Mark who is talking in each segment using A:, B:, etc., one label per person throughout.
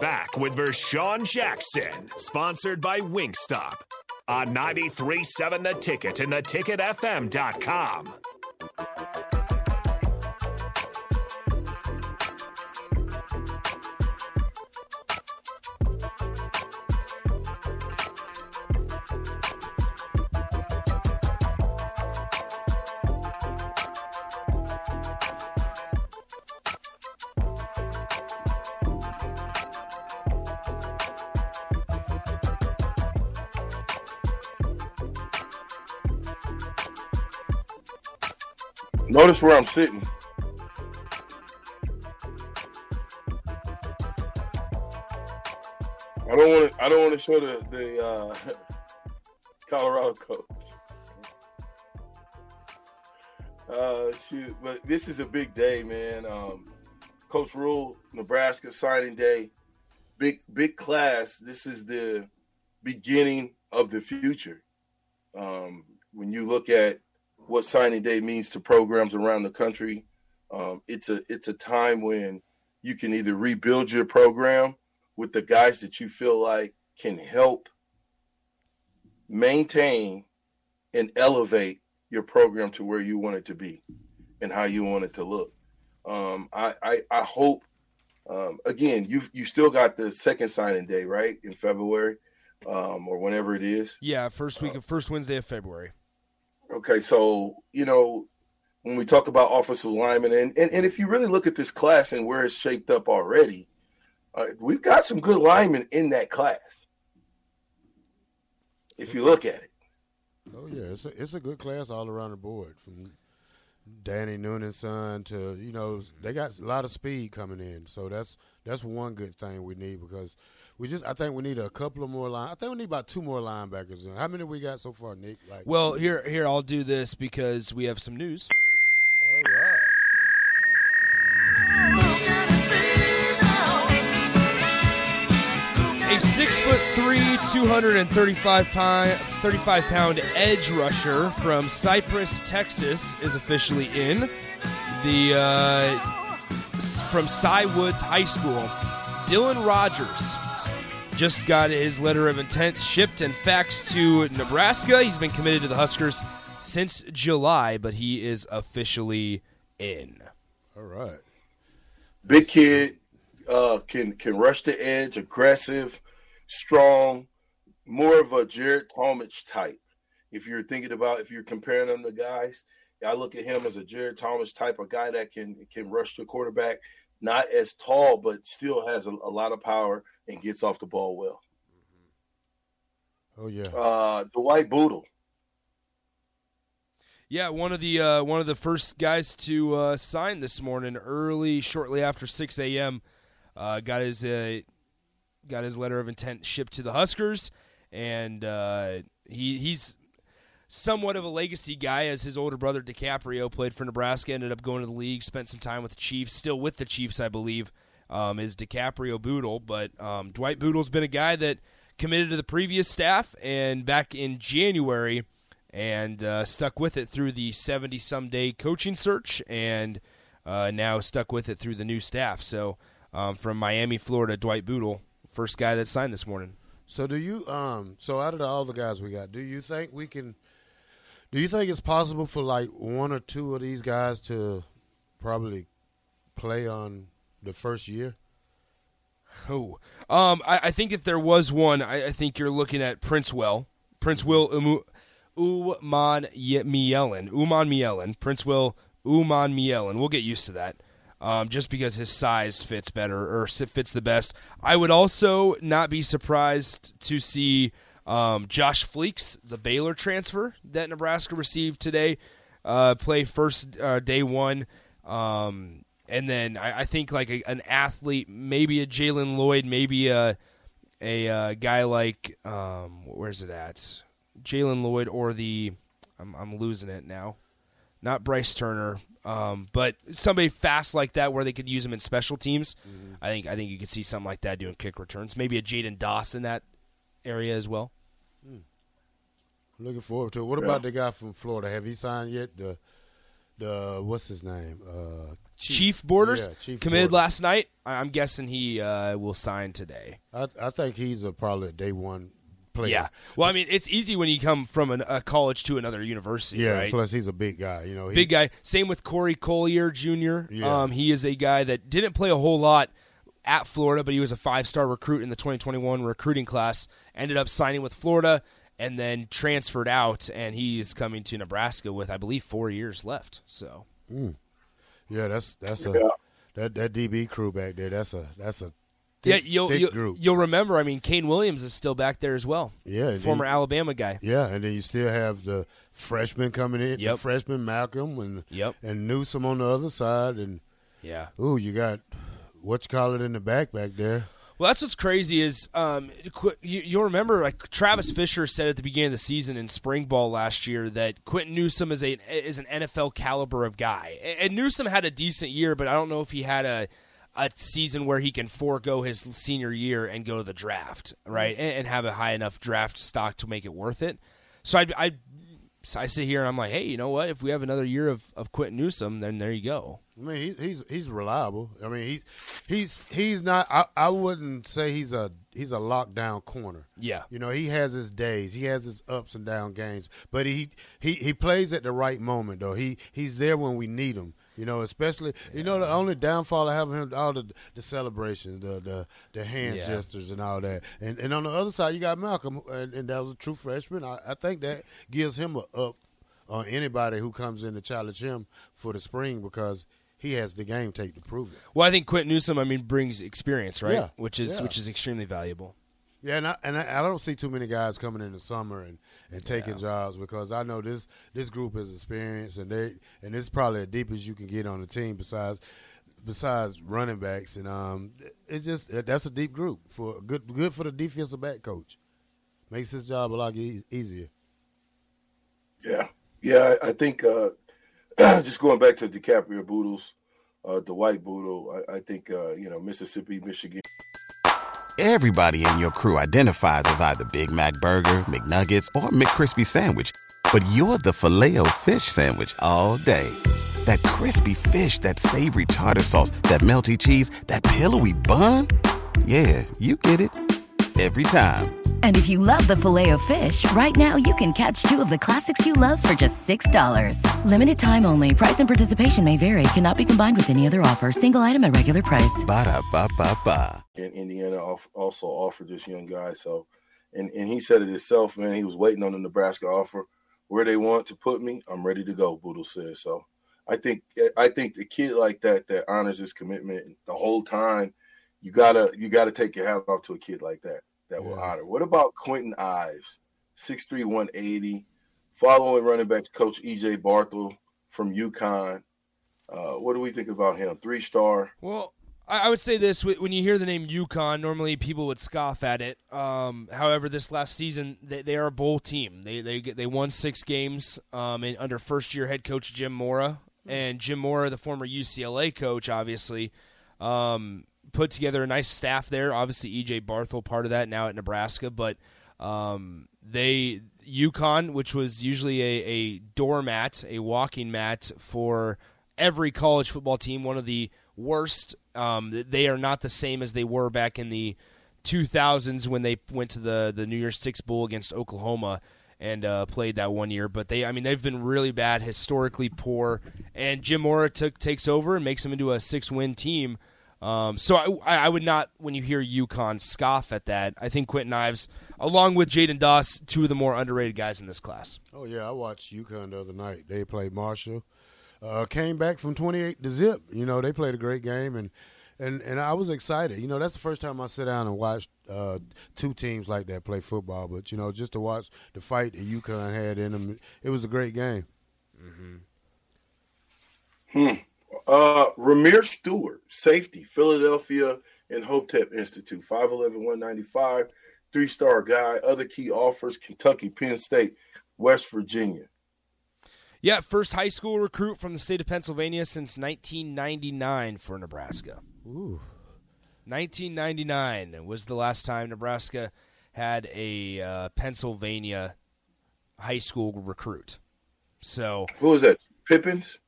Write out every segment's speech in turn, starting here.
A: Back with Vershawn Jackson, sponsored by Wingstop on 93.7 The Ticket and theticketfm.com.
B: Notice where I'm sitting. I don't want to. I don't want to show the the uh, Colorado coach. Uh, shoot, but this is a big day, man. Um, coach Rhule, Nebraska signing day, big big class. This is the beginning of the future. Um, when you look at what signing day means to programs around the country. Um, it's a it's a time when you can either rebuild your program with the guys that you feel like can help maintain and elevate your program to where you want it to be and how you want it to look. Um, I, I, I hope um, again you you still got the second signing day right in February um, or whenever it is.
C: Yeah, first week of first Wednesday of February.
B: Okay, so you know when we talk about offensive linemen, and, and, and if you really look at this class and where it's shaped up already, uh, we've got some good linemen in that class. If you look at it.
D: Oh yeah, it's a it's a good class all around the board from Danny Noonan's son to you know they got a lot of speed coming in, so that's that's one good thing we need because we just I think we need a couple of more line. I think we need about two more linebackers. How many we got so far, Nick? Like,
C: well, here here I'll do this because we have some news.
D: All right.
C: A six foot three, 235 pound, 35 pound edge rusher from Cypress, Texas, is officially in. The uh, from Cy Woods High School, Dylan Rogers just got his letter of intent shipped and faxed to Nebraska. He's been committed to the Huskers since July, but he is officially in.
D: All right.
B: Big kid uh, can can rush the edge, aggressive, strong, more of a Jared Talmadge type. If you're thinking about if you're comparing them to guys, I look at him as a Jared Talmadge type, a guy that can can rush the quarterback, not as tall, but still has a, a lot of power and gets off the ball well.
D: Oh yeah.
B: Uh, Dwight Bootle.
C: Yeah, one of the uh, one of the first guys to uh, sign this morning, early, shortly after six a.m. Uh, got his uh, got his letter of intent shipped to the Huskers, and uh, he he's somewhat of a legacy guy, as his older brother DiCaprio played for Nebraska, ended up going to the league, spent some time with the Chiefs, still with the Chiefs, I believe. Um, is DiCaprio Bootle, but um, Dwight Bootle's been a guy that committed to the previous staff, and back in January and uh, stuck with it through the 70 some day coaching search and uh, now stuck with it through the new staff. So um, from Miami, Florida, Dwight Bootle, first guy that signed this morning.
D: So do you um so out of all the guys we got, do you think we can do you think it's possible for like one or two of these guys to probably play on the first year?
C: Oh, um, I, I think if there was one, I, I think you're looking at Princewill, Prince Will Uman Mielen, Umanmielen, Prince Will Uman Mielen. We'll get used to that. Um, just because his size fits better or fits the best. I would also not be surprised to see um, Josh Fleeks, the Baylor transfer that Nebraska received today, uh, play first uh, day one. Um, and then I, I think like a, an athlete, maybe a Jaylen Lloyd, maybe a a uh, guy like um, where's it at? Jaylen Lloyd or the I'm, I'm losing it now. Not Bryce Turner, um, but somebody fast like that where they could use him in special teams. Mm-hmm. I think I think you could see something like that doing kick returns. Maybe a Jaden in that area as well. Hmm.
D: Looking forward to it. What yeah. about the guy from Florida? Have he signed yet? The the what's his name? Uh,
C: Chief, Chief Borders yeah, Chief committed Borders. last night. I'm guessing he uh, will sign today.
D: I, I think he's a, probably a day one player.
C: Yeah. Well, I mean, it's easy when you come from an, a college to another university.
D: Yeah.
C: Right?
D: Plus, he's a big guy. You know, he,
C: big guy. Same with Corey Collier Jr. Yeah. Um, he is a guy that didn't play a whole lot at Florida, but he was a five star recruit in the 2021 recruiting class. Ended up signing with Florida and then transferred out, and he's coming to Nebraska with, I believe, four years left. So,
D: mm. Yeah, that's that's a that that DB crew back there. That's a that's a
C: thick, yeah. You'll you'll, you'll, remember. I mean, Kaine Williams is still back there as well.
D: Yeah,
C: former Alabama guy.
D: Yeah, and then you still have the freshman coming in.
C: Yep.
D: freshman Malcolm and
C: yep.
D: and Newsome on the other side, and
C: yeah.
D: Ooh, you got what's you call it in the back back there.
C: Well, that's what's crazy is um, you, you'll remember like Travis Fisher said at the beginning of the season in spring ball last year that Quinton Newsome is a is an NFL caliber of guy, and Newsome had a decent year, but I don't know if he had a a season where he can forego his senior year and go to the draft, right, and, and have a high enough draft stock to make it worth it. So I I I sit here and I'm like, hey, you know what? If we have another year of, of Quinton Newsome, then there you go.
D: I mean, he, he's he's reliable. I mean, he's he's he's not. I, I wouldn't say he's a he's a lockdown corner.
C: Yeah,
D: you know, he has his days. He has his ups and down games, but he he he plays at the right moment. Though he he's there when we need him. You know, especially yeah. you know the only downfall of having him all the the celebrations, the the the hand yeah. gestures and all that. And and on the other side you got Malcolm, and, and that was a true freshman. I, I think that gives him a up on anybody who comes in to challenge him for the spring because he has the game tape to prove it.
C: Well, I think Quinton Newsome, I mean, brings experience, right? Yeah. Which is yeah. which is extremely valuable.
D: Yeah, and I, and I, I, don't see too many guys coming in the summer and, and taking yeah. jobs because I know this this group is experienced and they and it's probably as deep as you can get on the team besides besides running backs and um it's just that's a deep group for good good for the defensive back coach makes his job a lot e- easier.
B: Yeah, yeah, I, I think uh, just going back to DiCaprio Bootles, uh, the white Bootle, I, I think uh, you know Mississippi, Michigan.
E: Everybody in your crew identifies as either Big Mac Burger, McNuggets, or McCrispy Sandwich, but you're the filet fish Sandwich all day. That crispy fish, that savory tartar sauce, that melty cheese, that pillowy bun. Yeah, you get it every time.
F: And if you love the filet of fish, right now you can catch two of the classics you love for just $6. Limited time only. Price and participation may vary. Cannot be combined with any other offer. Single item at regular price.
E: Ba da ba ba ba.
B: And Indiana also offered this young guy. So, and, and he said it himself, man. He was waiting on the Nebraska offer. Where they want to put me, I'm ready to go. Bootle says. So, I think I think the kid like that that honors his commitment the whole time. You gotta you gotta take your hat off to a kid like that that yeah. will honor. What about Quentin Ives, 6'3", 180, following running back coach EJ Barthel from UConn. Uh, what do we think about him? Three star.
C: Well, I would say this: when you hear the name UConn, normally people would scoff at it. Um, however, this last season they, they, are a bowl team. They they they won six games um, in, under first year head coach Jim Mora, and Jim Mora, the former UCLA coach, obviously. Um, put together a nice staff there. Obviously, EJ Barthel part of that now at Nebraska, but um, they UConn, which was usually a, a doormat, a walking mat for every college football team, one of the worst. Um, they are not the same as they were back in the 2000s when they went to the the New Year's Six Bowl against Oklahoma and uh, played that one year. But they, I mean, they've been really bad, historically poor. And Jim Mora took takes over and makes them into a six win team. Um, so I, I would not, when you hear UConn, scoff at that. I think Quinton Ives, along with Jaidyn Doss, two of the more underrated guys in this class.
D: Oh yeah, I watched UConn the other night. They played Marshall, uh, came back from twenty eight to zip. You know, they played a great game, and and and I was excited. You know, that's the first time I sit down and watch uh, two teams like that play football. But you know, just to watch the fight that UConn had in them, it was a great game.
B: Mm-hmm. Hmm. Uh, Rahmir Stewart, safety, Philadelphia and Imhotep Institute, 5'11, 195, three star guy. Other key offers Kentucky, Penn State, West Virginia.
C: Yeah, first high school recruit from the state of Pennsylvania since 1999 for Nebraska.
D: Ooh.
C: 1999 was the last time Nebraska had a uh, Pennsylvania high school recruit. So
B: Who was that? Pippins?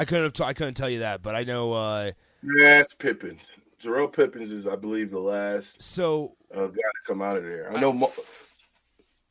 C: I couldn't have t- I couldn't tell you that, but I know. Uh,
B: Yes, Pippins. Jarrell Pippins is, I believe, the last
C: so
B: uh, guy to come out of there. I know Mo-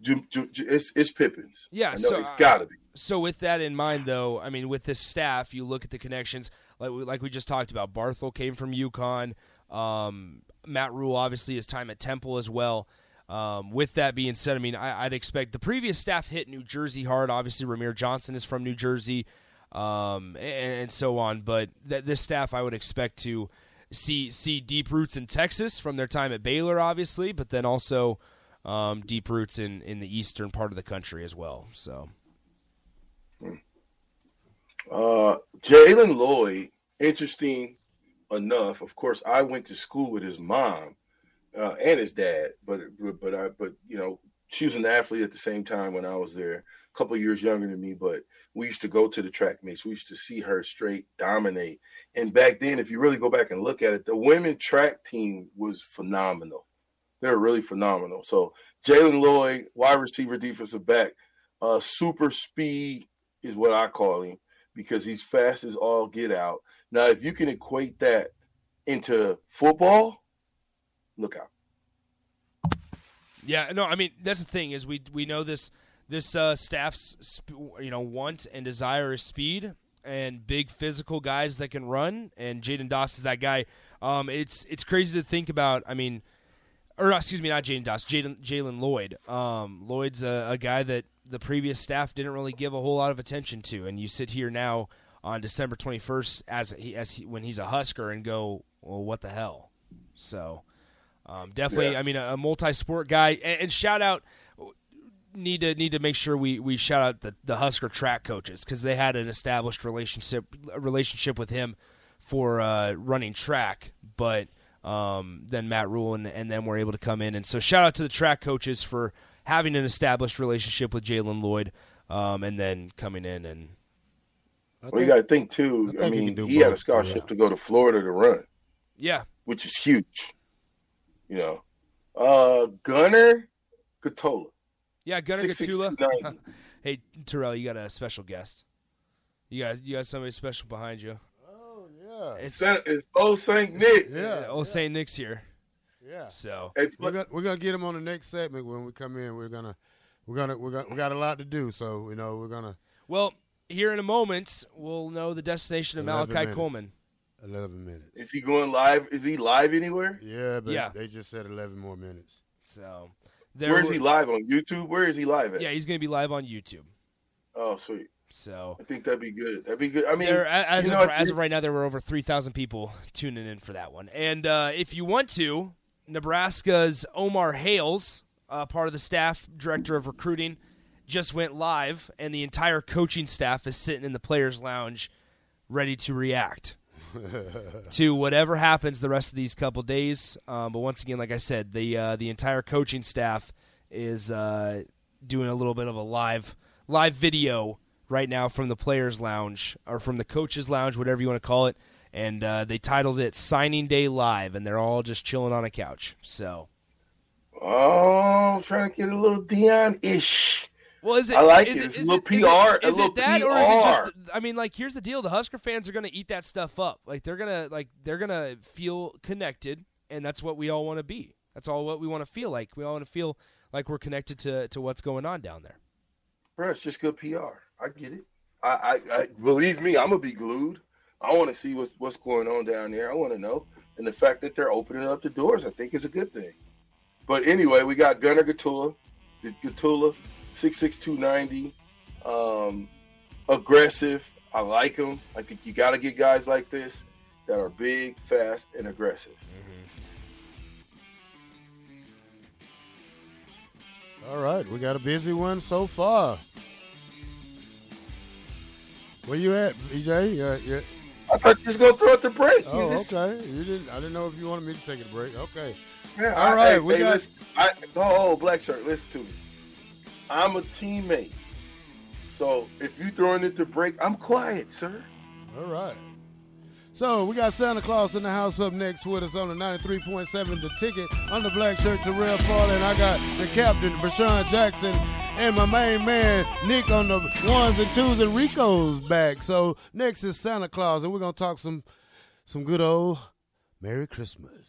B: Ju- Ju- Ju- it's, it's Pippins.
C: Yeah,
B: I know
C: so,
B: it's got to be.
C: so with that in mind, though, I mean, with this staff, you look at the connections, like we, like we just talked about. Barthel came from UConn. Um, Matt Rhule, obviously, his time at Temple as well. Um, with that being said, I mean, I, I'd expect the previous staff hit New Jersey hard. Obviously, Rahmir Johnson is from New Jersey, um, and, and so on. But th- this staff, I would expect to see see deep roots in Texas from their time at Baylor, obviously, but then also um, deep roots in in the eastern part of the country as well. So.
B: Uh, Jaylen Lloyd, interesting enough. Of course, I went to school with his mom uh, and his dad, but but I but you know she was an athlete at the same time when I was there. A couple years younger than me, but we used to go to the track meets. We used to see her straight dominate. And back then, if you really go back and look at it, the women track team was phenomenal. They were really phenomenal. So Jaylen Lloyd, wide receiver, defensive back, uh, super speed is what I call him because he's fast as all get out. Now, if you can equate that into football, look out.
C: Yeah, no, I mean that's the thing is we we know this this uh, staff's sp- you know want and desire is speed and big physical guys that can run, and Jaidyn Doss is that guy. Um, it's it's crazy to think about. I mean, or excuse me, not Jaidyn Doss, Jaylen Jaylen Lloyd. Um, Lloyd's a, a guy that the previous staff didn't really give a whole lot of attention to, and you sit here now on December twenty first as he, as he, when he's a Husker and go, well, what the hell? So. Um, definitely,
B: Yeah.
C: I mean, a, a multi-sport guy, and, and shout out need to need to make sure we, we shout out the, the Husker track coaches because they had an established relationship relationship with him for uh, running track, but um, then Matt Rhule and, and then were able to come in, and so shout out to the track coaches for having an established relationship with Jaylen Lloyd, um, and then coming in and
D: I
B: Well, you got to think too.
D: I
B: I,
D: think he
B: mean,
D: can do
B: he had a scholarship
D: yeah.
B: to go to Florida to run,
C: yeah,
B: which is huge. You know, uh, Gunnar Gottula.
C: Yeah, Gunnar
B: 6'6", Gottula.
C: hey Terrell, you got a special guest. You got you got somebody special behind you.
D: Oh yeah.
C: It's
B: Saint- It's old Saint Nick.
D: Yeah.
C: old Saint Nick's here.
D: Yeah.
C: So
B: Hey,
D: We're gonna, we're gonna get him on the next segment when we come in. We're gonna we're gonna we're gonna we got a lot to do, so you know we're gonna
C: Well, here in a moment, we'll know the destination of Malachi
D: minutes.
C: Coleman.
D: eleven minutes.
B: is he going live? Is he live anywhere?
D: Yeah, but
C: Yeah.
D: they just said eleven more minutes.
C: So, there
B: Where is
C: were-
B: he live on YouTube? Where is he live at?
C: Yeah, he's going to be live on YouTube.
B: Oh, sweet.
C: So,
B: I think that'd be good. That'd be good. I mean,
C: there, as, of,
B: know,
C: as of right now, there were over 3,000 people tuning in for that one. And uh, if you want to, Nebraska's Omar Hales, uh, part of the staff, director of recruiting, just went live, and the entire coaching staff is sitting in the players' lounge ready to react. to whatever happens the rest of these couple days. Um, but once again, like I said, the uh, the entire coaching staff is uh, doing a little bit of a live live video right now from the players' lounge or from the coaches' lounge, whatever you want to call it. And uh, they titled it "Signing Day Live," and they're all just chilling on a couch. So,
B: oh, trying to get a little Deion ish.
C: Well, is it?
B: I like
C: is
B: it. It's a little
C: is it-
B: PR, a
C: Is
B: little
C: it that, or is it just? I mean, like, here's the deal: the Husker fans are going to eat that stuff up. Like, they're gonna like they're gonna feel connected, and that's what we all want to be. That's all what we want to feel like. We all want to feel like we're connected to to what's going on down there.
B: Bro, it's just good PR. I get it. I, I, I believe me, I'm gonna be glued. I want to see what's what's going on down there. I want to know, and the fact that they're opening up the doors, I think, is a good thing. But anyway, we got Gunnar Gottula, Gottula, six six two ninety, um, aggressive. I like him. I think you got to get guys like this that are big, fast, and aggressive.
D: All right, we got a busy one so far. Where you at, EJ? Yeah, yeah.
B: I thought you was gonna throw it the break. You
D: Oh,
B: just-
D: okay. You didn't. I didn't know if you wanted me to take a break. Okay.
B: Yeah,
D: All
B: I-
D: right,
B: hey,
D: we
B: hey,
D: got-
B: listen, I, oh, black shirt. Listen to me. I'm a teammate. So if you're throwing it to break, I'm quiet, sir.
D: All right. So we got Santa Claus in the house up next with us on the 93.7 The Ticket. I'm the black shirt Terrell Farley, and I got the captain, Rashawn Jackson, and my main man, Nick, on the ones and twos, and Rico's back. So next is Santa Claus, and we're going to talk some some good old Merry Christmas.